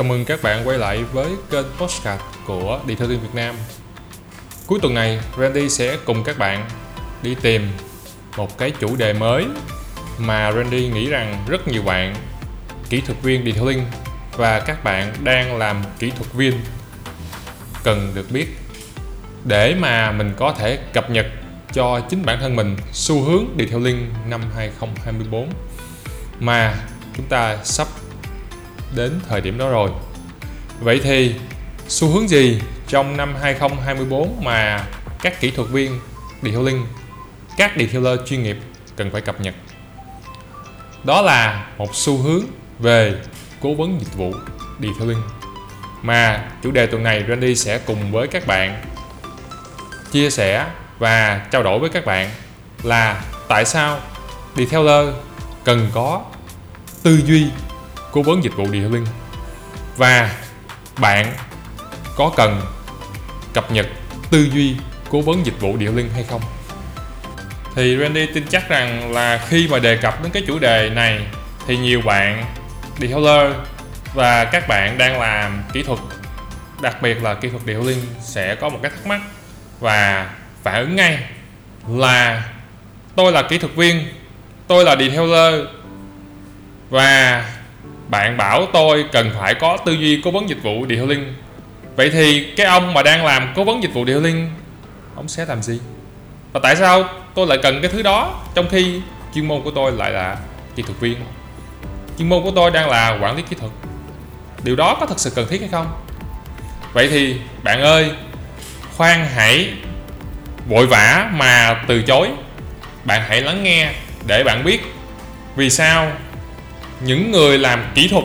Chào mừng các bạn quay lại với kênh Postcard của Đi Detailing Việt Nam. Cuối tuần này, Randy sẽ cùng các bạn đi tìm một cái chủ đề mới mà Randy nghĩ rằng rất nhiều bạn kỹ thuật viên detailing và các bạn đang làm kỹ thuật viên cần được biết để mà mình có thể cập nhật cho chính bản thân mình xu hướng detailing năm 2024 mà chúng ta sắp đến thời điểm đó rồi. Vậy thì xu hướng gì trong năm 2024 mà các kỹ thuật viên detailing, các detailer chuyên nghiệp cần phải cập nhật? Đó là một xu hướng về cố vấn dịch vụ detailing mà chủ đề tuần này Randy sẽ cùng với các bạn chia sẻ và trao đổi với các bạn là tại sao detailer cần có tư duy cố vấn dịch vụ detailing và bạn có cần cập nhật tư duy cố vấn dịch vụ detailing hay không? Thì Randy tin chắc rằng là khi mà đề cập đến cái chủ đề này, thì nhiều bạn detailer và các bạn đang làm kỹ thuật, đặc biệt là kỹ thuật detailing sẽ có một cái thắc mắc và phản ứng ngay là tôi là kỹ thuật viên, tôi là detailer và bạn bảo tôi cần phải có tư duy cố vấn dịch vụ detailing vậy thì cái ông mà đang làm cố vấn dịch vụ detailing ông sẽ làm gì? Và tại sao tôi lại cần cái thứ đó, trong khi chuyên môn của tôi lại là kỹ thuật viên? Chuyên môn của tôi đang là quản lý kỹ thuật. Điều đó có thật sự cần thiết hay không? Vậy thì, bạn ơi, khoan hãy vội vã mà từ chối. Bạn hãy lắng nghe để bạn biết vì sao những người làm kỹ thuật,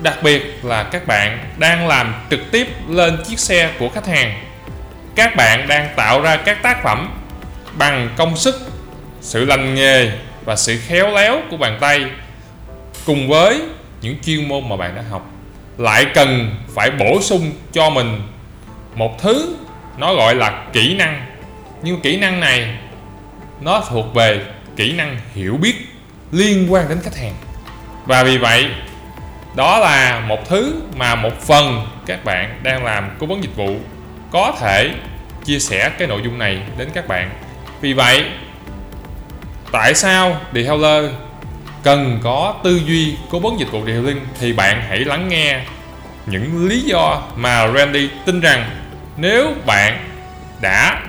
đặc biệt là các bạn đang làm trực tiếp lên chiếc xe của khách hàng. Các bạn đang tạo ra các tác phẩm bằng công sức, sự lành nghề và sự khéo léo của bàn tay cùng với những chuyên môn mà bạn đã học. Lại cần phải bổ sung cho mình một thứ nó gọi là kỹ năng. Nhưng kỹ năng này nó thuộc về kỹ năng hiểu biết liên quan đến khách hàng và vì vậy, đó là một thứ mà một phần các bạn đang làm cố vấn dịch vụ có thể chia sẻ cái nội dung này đến các bạn. Vì vậy, tại sao detailer cần có tư duy cố vấn dịch vụ detailing thì bạn hãy lắng nghe những lý do mà Randy tin rằng nếu bạn đã,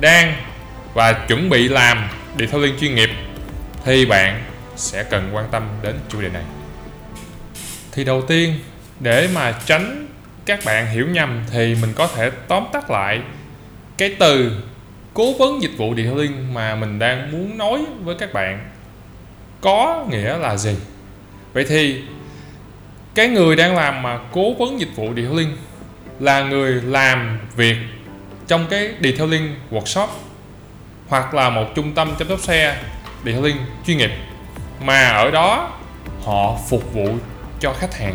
đang và chuẩn bị làm detailing chuyên nghiệp thì bạn sẽ cần quan tâm đến chủ đề này. Thì đầu tiên, để mà tránh các bạn hiểu nhầm thì mình có thể tóm tắt lại cái từ cố vấn dịch vụ detailing mà mình đang muốn nói với các bạn. Có nghĩa là gì? Vậy thì, cái người đang làm mà cố vấn dịch vụ detailing là người làm việc trong cái detailing workshop hoặc là một trung tâm chăm sóc xe detailing chuyên nghiệp mà ở đó, họ phục vụ cho khách hàng.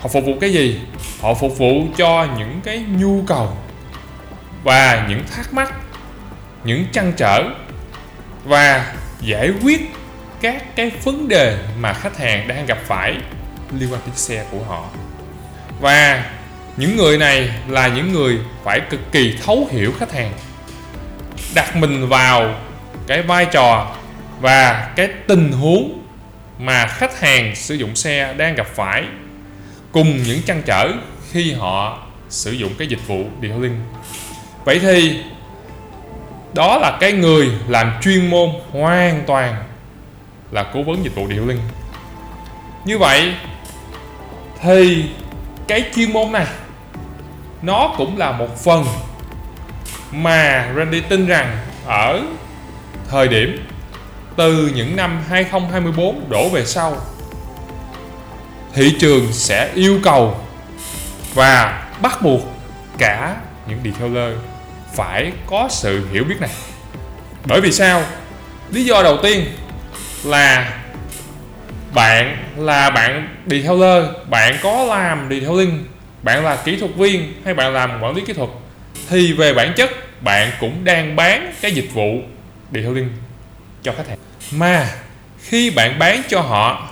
Họ phục vụ cái gì? Họ phục vụ cho những cái nhu cầu và những thắc mắc, những trăn trở và giải quyết các cái vấn đề mà khách hàng đang gặp phải liên quan đến xe của họ. Và những người này là những người phải cực kỳ thấu hiểu khách hàng, đặt mình vào cái vai trò và cái tình huống mà khách hàng sử dụng xe đang gặp phải cùng những trăn trở khi họ sử dụng cái dịch vụ detailing. Vậy thì đó là cái người làm chuyên môn hoàn toàn là cố vấn dịch vụ detailing. Như vậy thì cái chuyên môn này nó cũng là một phần mà Randy tin rằng ở thời điểm từ những năm 2024 đổ về sau, thị trường sẽ yêu cầu và bắt buộc cả những detailer phải có sự hiểu biết này. Bởi vì sao? Lý do đầu tiên là bạn là bạn detailer bạn có làm detailing, bạn là kỹ thuật viên hay bạn làm quản lý kỹ thuật, thì về bản chất bạn cũng đang bán cái dịch vụ detailing cho khách hàng mà, khi bạn bán cho họ,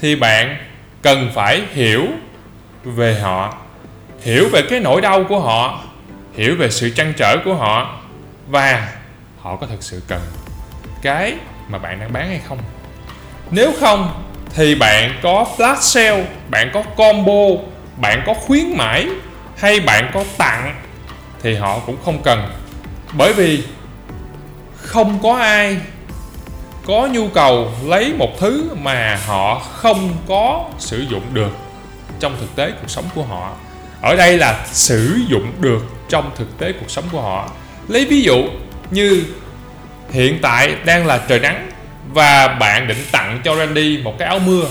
thì bạn cần phải hiểu về họ, hiểu về cái nỗi đau của họ, hiểu về sự trăn trở của họ, và họ có thực sự cần cái mà bạn đang bán hay không. Nếu không, thì bạn có flash sale, bạn có combo, bạn có khuyến mãi, hay bạn có tặng, thì họ cũng không cần. Bởi vì không có ai có nhu cầu lấy một thứ mà họ không có sử dụng được trong thực tế cuộc sống của họ. Ở đây là sử dụng được trong thực tế cuộc sống của họ. Lấy ví dụ như hiện tại đang là trời nắng và bạn định tặng cho Randy một cái áo mưa.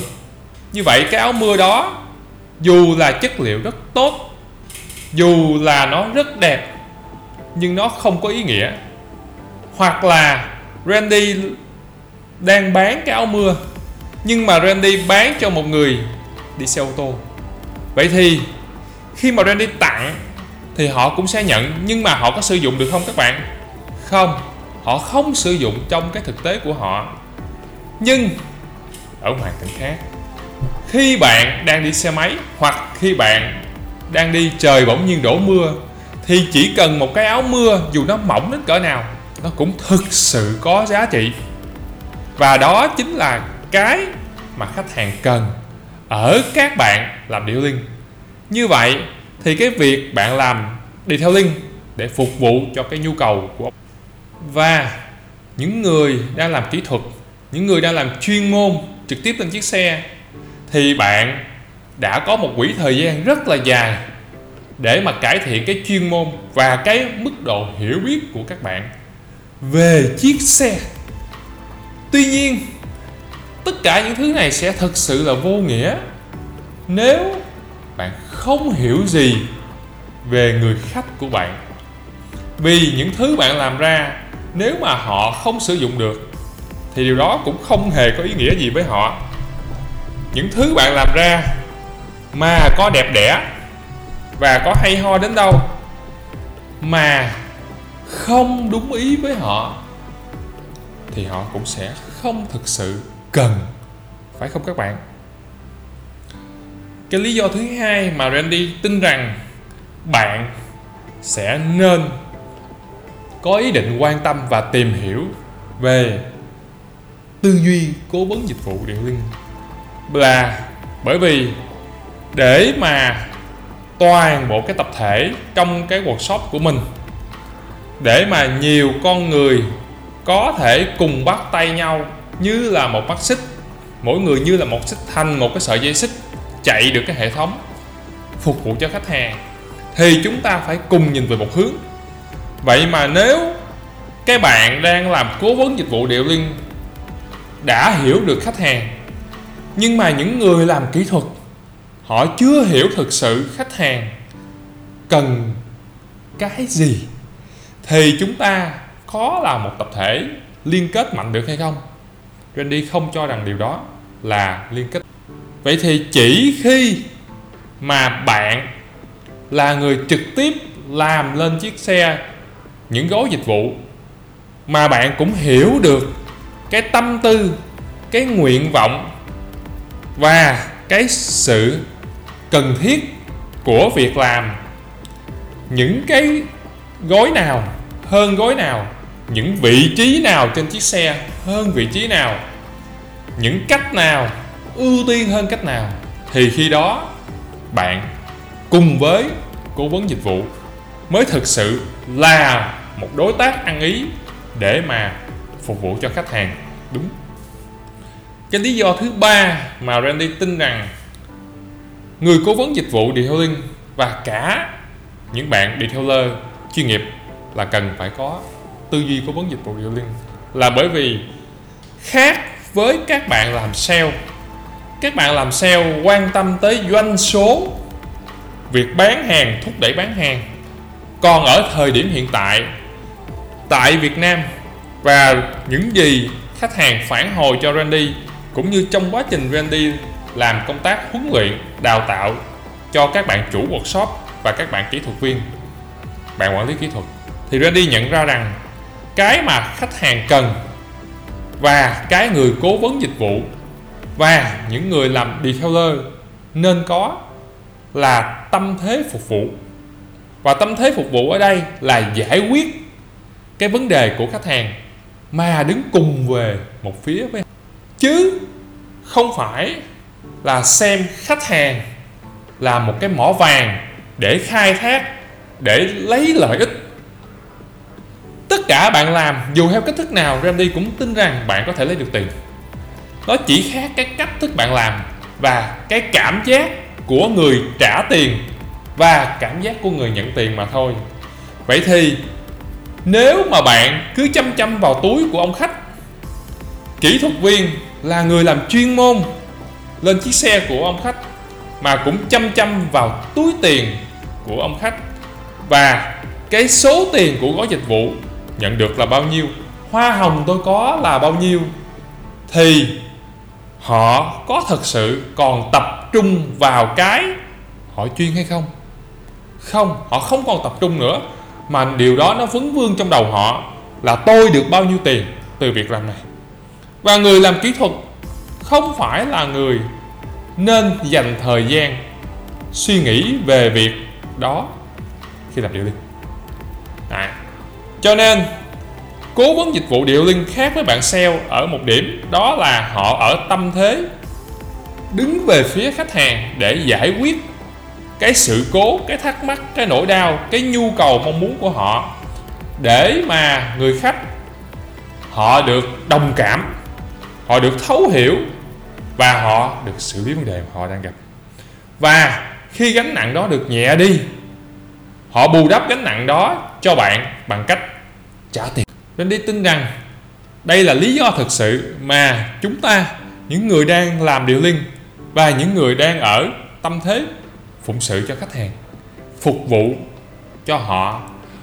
Như vậy cái áo mưa đó, dù là chất liệu rất tốt, dù là nó rất đẹp, nhưng nó không có ý nghĩa. Hoặc là Randy đang bán cái áo mưa, nhưng mà Randy bán cho một người đi xe ô tô. Vậy thì, khi mà Randy tặng, thì họ cũng sẽ nhận, nhưng mà họ có sử dụng được không các bạn? Không, họ không sử dụng trong cái thực tế của họ. Nhưng, ở hoàn cảnh khác, khi bạn đang đi xe máy, hoặc khi bạn đang đi trời bỗng nhiên đổ mưa, thì chỉ cần một cái áo mưa, dù nó mỏng đến cỡ nào, nó cũng thực sự có giá trị và đó chính là cái mà khách hàng cần ở các bạn làm dealing như vậy thì cái việc bạn làm để theo linh để phục vụ cho cái nhu cầu của và những người đang làm kỹ thuật, những người đang làm chuyên môn trực tiếp lên chiếc xe thì bạn đã có một quỹ thời gian rất là dài để mà cải thiện cái chuyên môn và cái mức độ hiểu biết của các bạn về chiếc xe tuy nhiên, tất cả những thứ này sẽ thực sự là vô nghĩa nếu bạn không hiểu gì về người khách của bạn. Vì những thứ bạn làm ra, nếu mà họ không sử dụng được, thì điều đó cũng không hề có ý nghĩa gì với họ. Những thứ bạn làm ra mà có đẹp đẽ và có hay ho đến đâu mà không đúng ý với họ, thì họ cũng sẽ không thực sự cần. Phải không các bạn? Cái lý do thứ hai mà Randy tin rằng bạn sẽ nên có ý định quan tâm và tìm hiểu về tư duy cố vấn dịch vụ điện linh là bởi vì để mà toàn bộ cái tập thể trong cái workshop của mình, để mà nhiều con người có thể cùng bắt tay nhau như là một mắt xích. Mỗi người như là một xích thành một cái sợi dây xích chạy được cái hệ thống phục vụ cho khách hàng. Thì chúng ta phải cùng nhìn về một hướng. Vậy mà nếu cái bạn đang làm cố vấn dịch vụ điệu liên đã hiểu được khách hàng, nhưng mà những người làm kỹ thuật, họ chưa hiểu thực sự khách hàng cần cái gì, thì chúng ta có là một tập thể liên kết mạnh được hay không? Randy không cho rằng điều đó là liên kết. Vậy thì chỉ khi mà bạn là người trực tiếp làm lên chiếc xe những gói dịch vụ mà bạn cũng hiểu được cái tâm tư, cái nguyện vọng và cái sự cần thiết của việc làm những cái gói nào hơn gói nào những vị trí nào trên chiếc xe hơn vị trí nào, những cách nào, ưu tiên hơn cách nào, thì khi đó bạn cùng với cố vấn dịch vụ mới thực sự là một đối tác ăn ý để mà phục vụ cho khách hàng, đúng. Cái lý do thứ ba mà Randy tin rằng người cố vấn dịch vụ detailing và cả những bạn detailer chuyên nghiệp là cần phải có tư duy cố vấn dịch vụ detailing là bởi vì khác với các bạn làm sale, các bạn làm sale quan tâm tới doanh số, việc bán hàng, thúc đẩy bán hàng. Còn ở thời điểm hiện tại tại Việt Nam và những gì khách hàng phản hồi cho Randy cũng như trong quá trình Randy làm công tác huấn luyện, đào tạo cho các bạn chủ workshop và các bạn kỹ thuật viên, bạn quản lý kỹ thuật, thì Randy nhận ra rằng cái mà khách hàng cần và cái người cố vấn dịch vụ và những người làm detailer nên có là tâm thế phục vụ. Và tâm thế phục vụ ở đây là giải quyết cái vấn đề của khách hàng mà đứng cùng về một phía với chứ không phải là xem khách hàng là một cái mỏ vàng để khai thác, để lấy lợi ích cả bạn làm, dù theo cách thức nào, Randy cũng tin rằng bạn có thể lấy được tiền. Nó chỉ khác cái cách thức bạn làm và cái cảm giác của người trả tiền và cảm giác của người nhận tiền mà thôi. Vậy thì, nếu mà bạn cứ chăm chăm vào túi của ông khách, kỹ thuật viên là người làm chuyên môn lên chiếc xe của ông khách mà cũng chăm chăm vào túi tiền của ông khách và cái số tiền của gói dịch vụ nhận được là bao nhiêu? Hoa hồng tôi có là bao nhiêu? Thì họ có thật sự còn tập trung vào cái họ chuyên hay không? Không, họ không còn tập trung nữa. Mà điều đó nó vấn vương trong đầu họ là tôi được bao nhiêu tiền từ việc làm này. Và người làm kỹ thuật không phải là người nên dành thời gian suy nghĩ về việc đó khi làm điều đi cho nên, cố vấn dịch vụ điệu linh khác với bạn sale ở một điểm, đó là họ ở tâm thế, đứng về phía khách hàng để giải quyết cái sự cố, cái thắc mắc, cái nỗi đau, cái nhu cầu mong muốn của họ, để mà người khách, họ được đồng cảm, họ được thấu hiểu và họ được xử lý vấn đề mà họ đang gặp. Và khi gánh nặng đó được nhẹ đi, họ bù đắp gánh nặng đó cho bạn bằng cách trả tiền. Nên đi tin rằng đây là lý do thực sự mà chúng ta, những người đang làm điều linh và những người đang ở tâm thế phụng sự cho khách hàng, phục vụ cho họ.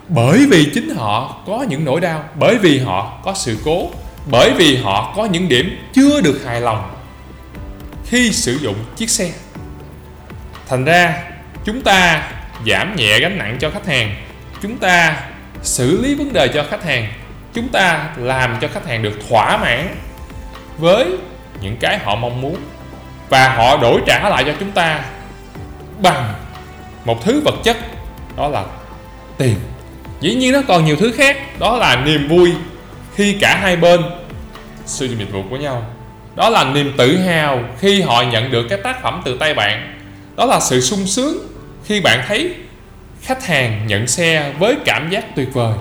Bởi vì chính họ có những nỗi đau, bởi vì họ có sự cố, bởi vì họ có những điểm chưa được hài lòng khi sử dụng chiếc xe. Thành ra, chúng ta giảm nhẹ gánh nặng cho khách hàng, chúng ta xử lý vấn đề cho khách hàng. Chúng ta làm cho khách hàng được thỏa mãn với những cái họ mong muốn và họ đổi trả lại cho chúng ta bằng một thứ vật chất, đó là tiền. Dĩ nhiên nó còn nhiều thứ khác, đó là niềm vui khi cả hai bên sử dụng dịch vụ của nhau. Đó là niềm tự hào khi họ nhận được cái tác phẩm từ tay bạn. Đó là sự sung sướng khi bạn thấy khách hàng nhận xe với cảm giác tuyệt vời.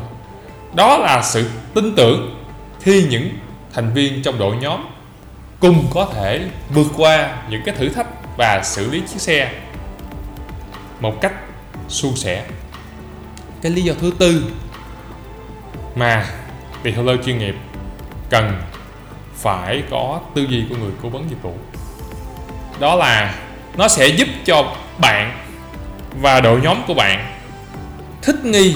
Đó là sự tin tưởng khi những thành viên trong đội nhóm cùng có thể vượt qua những cái thử thách và xử lý chiếc xe một cách suôn sẻ. Cái lý do thứ tư mà retailer chuyên nghiệp cần phải có tư duy của người cố vấn dịch vụ, đó là nó sẽ giúp cho bạn và đội nhóm của bạn thích nghi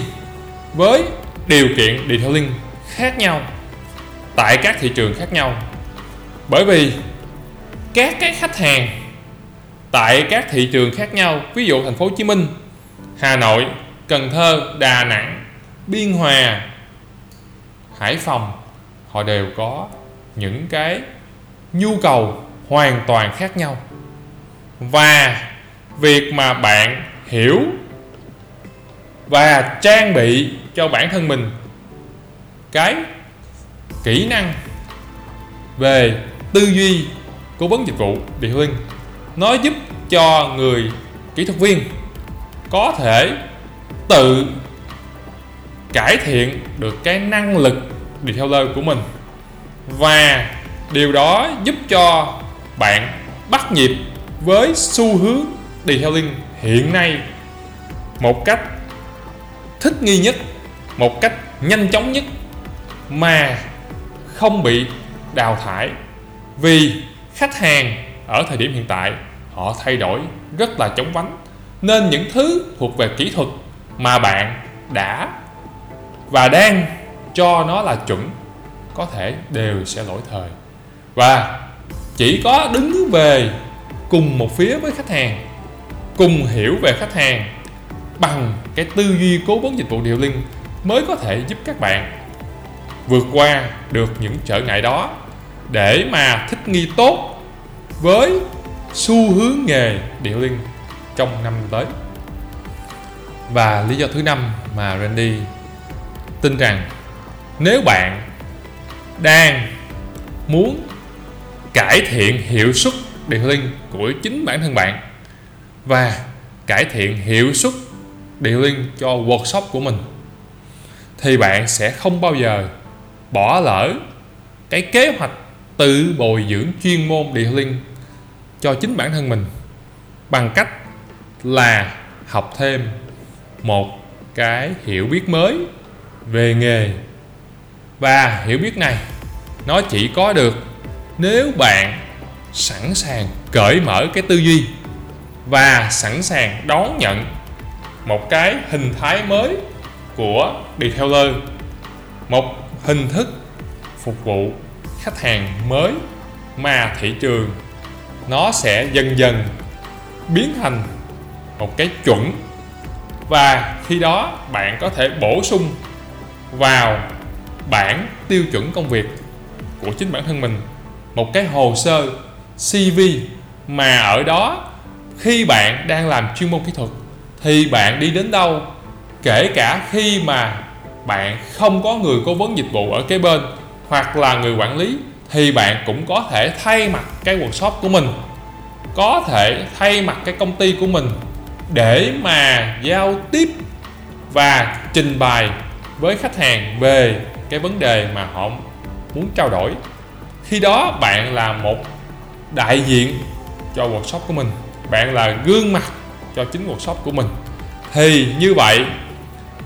với điều kiện detailing khác nhau, tại các thị trường khác nhau. Bởi vì các cái khách hàng tại các thị trường khác nhau, ví dụ thành phố Hồ Chí Minh, Hà Nội, Cần Thơ, Đà Nẵng, Biên Hòa, Hải Phòng, họ đều có những cái nhu cầu hoàn toàn khác nhau. Và việc mà bạn hiểu và trang bị cho bản thân mình cái kỹ năng về tư duy cố vấn dịch vụ địa phương nó giúp cho người kỹ thuật viên có thể tự cải thiện được cái năng lực retailer của mình. Và điều đó giúp cho bạn bắt nhịp với xu hướng detailing hiện nay một cách thích nghi nhất, một cách nhanh chóng nhất mà không bị đào thải. Vì khách hàng ở thời điểm hiện tại, họ thay đổi rất là chóng vánh. Nên những thứ thuộc về kỹ thuật mà bạn đã và đang cho nó là chuẩn, có thể đều sẽ lỗi thời. Và chỉ có đứng về cùng một phía với khách hàng, cùng hiểu về khách hàng bằng cái tư duy cố vấn dịch vụ điều linh mới có thể giúp các bạn vượt qua được những trở ngại đó để mà thích nghi tốt với xu hướng nghề điệu linh trong năm tới. Và lý do thứ năm mà Randy tin rằng nếu bạn đang muốn cải thiện hiệu suất điệu linh của chính bản thân bạn và cải thiện hiệu suất điện liên cho workshop của mình. Thì bạn sẽ không bao giờ bỏ lỡ cái kế hoạch tự bồi dưỡng chuyên môn điện liên cho chính bản thân mình bằng cách là học thêm một cái hiểu biết mới về nghề. Và hiểu biết này nó chỉ có được nếu bạn sẵn sàng cởi mở cái tư duy và sẵn sàng đón nhận một cái hình thái mới của retailer một hình thức phục vụ khách hàng mới mà thị trường nó sẽ dần dần biến thành một cái chuẩn. Và khi đó bạn có thể bổ sung vào bản tiêu chuẩn công việc của chính bản thân mình, một cái hồ sơ CV mà ở đó khi bạn đang làm chuyên môn kỹ thuật thì bạn đi đến đâu, kể cả khi mà bạn không có người cố vấn dịch vụ ở kế bên, hoặc là người quản lý, thì bạn cũng có thể thay mặt cái workshop của mình. Có thể thay mặt cái công ty của mình để mà giao tiếp và trình bày với khách hàng về cái vấn đề mà họ muốn trao đổi. Khi đó bạn là một đại diện cho workshop của mình. Bạn là gương mặt cho chính workshop của mình. Thì như vậy,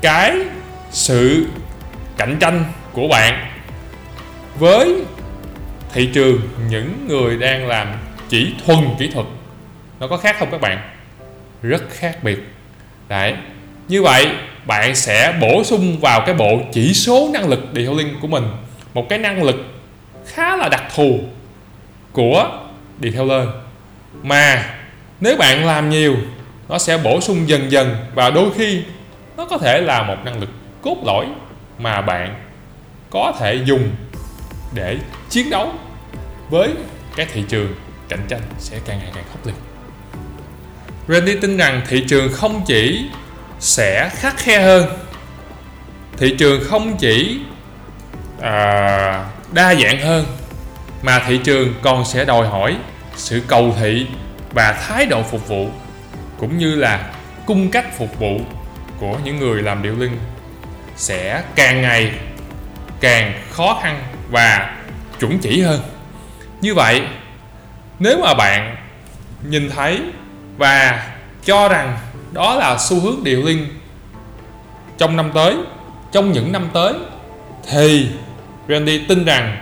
cái sự cạnh tranh của bạn với thị trường những người đang làm chỉ thuần kỹ thuật, nó có khác không các bạn? Rất khác biệt. Đấy, như vậy bạn sẽ bổ sung vào cái bộ chỉ số năng lực detailing của mình, một cái năng lực khá là đặc thù của detailer mà nếu bạn làm nhiều nó sẽ bổ sung dần dần và đôi khi nó có thể là một năng lực cốt lõi mà bạn có thể dùng để chiến đấu với cái thị trường cạnh tranh sẽ càng ngày càng khốc liệt. Randy tin rằng thị trường không chỉ sẽ khắc khe hơn thị trường không chỉ à, đa dạng hơn mà thị trường còn sẽ đòi hỏi sự cầu thị và thái độ phục vụ cũng như là cung cách phục vụ của những người làm điệu linh, sẽ càng ngày càng khó khăn và chuẩn chỉ hơn. Như vậy, nếu mà bạn nhìn thấy và cho rằng đó là xu hướng điệu linh trong năm tới, trong những năm tới, thì Randy tin rằng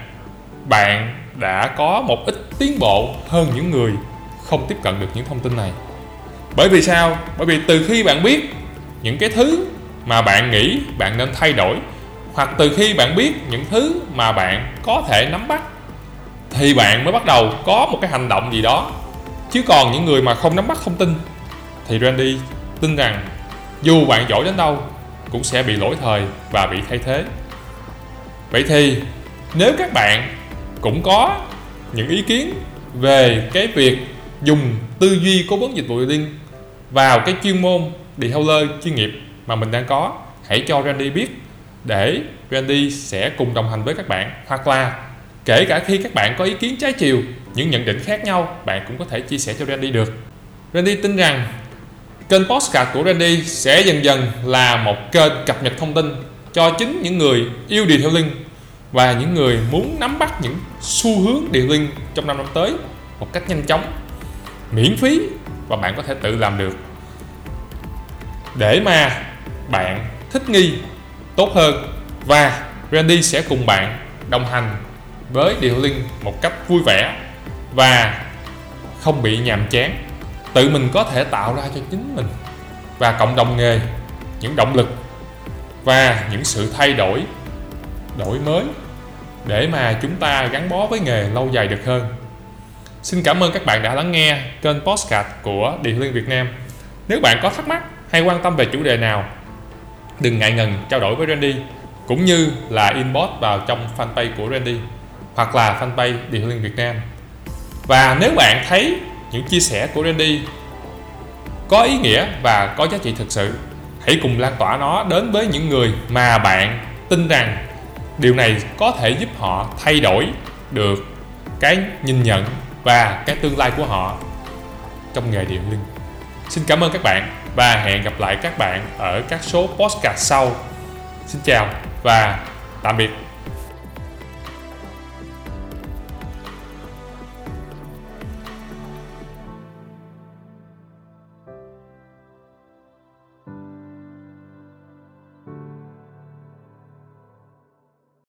bạn đã có một ít tiến bộ hơn những người không tiếp cận được những thông tin này bởi vì sao? Bởi vì từ khi bạn biết những cái thứ mà bạn nghĩ bạn nên thay đổi, hoặc từ khi bạn biết những thứ mà bạn có thể nắm bắt, thì bạn mới bắt đầu có một cái hành động gì đó. Chứ còn những người mà không nắm bắt, không tin, thì Randy tin rằng dù bạn giỏi đến đâu cũng sẽ bị lỗi thời và bị thay thế. Vậy thì nếu các bạn cũng có những ý kiến về cái việc dùng tư duy cố vấn dịch vụ liên vào cái chuyên môn detailer chuyên nghiệp mà mình đang có. Hãy cho Randy biết để Randy sẽ cùng đồng hành với các bạn. Hoặc là kể cả khi các bạn có ý kiến trái chiều, những nhận định khác nhau, bạn cũng có thể chia sẻ cho Randy được. Randy tin rằng kênh postcard của Randy sẽ dần dần là một kênh cập nhật thông tin cho chính những người yêu detailing và những người muốn nắm bắt những xu hướng detailing trong năm năm tới một cách nhanh chóng, miễn phí và bạn có thể tự làm được. Để mà bạn thích nghi tốt hơn và Randy sẽ cùng bạn đồng hành với điều linh một cách vui vẻ và không bị nhàm chán, tự mình có thể tạo ra cho chính mình và cộng đồng nghề những động lực và những sự thay đổi đổi mới để mà chúng ta gắn bó với nghề lâu dài được hơn. Xin cảm ơn các bạn đã lắng nghe kênh Postcard của Điện Liên Việt Nam. Nếu bạn có thắc mắc hay quan tâm về chủ đề nào, Đừng ngại ngần trao đổi với Randy, Cũng như là inbox vào trong fanpage của Randy, Hoặc là fanpage Điện Liên Việt Nam. Và nếu bạn thấy những chia sẻ của Randy có ý nghĩa và có giá trị thực sự, hãy cùng lan tỏa nó đến với những người mà bạn tin rằng điều này có thể giúp họ thay đổi được cái nhìn nhận và cái tương lai của họ trong nghề điện linh. Xin cảm ơn các bạn và hẹn gặp lại các bạn ở các số podcast sau. Xin chào và tạm biệt.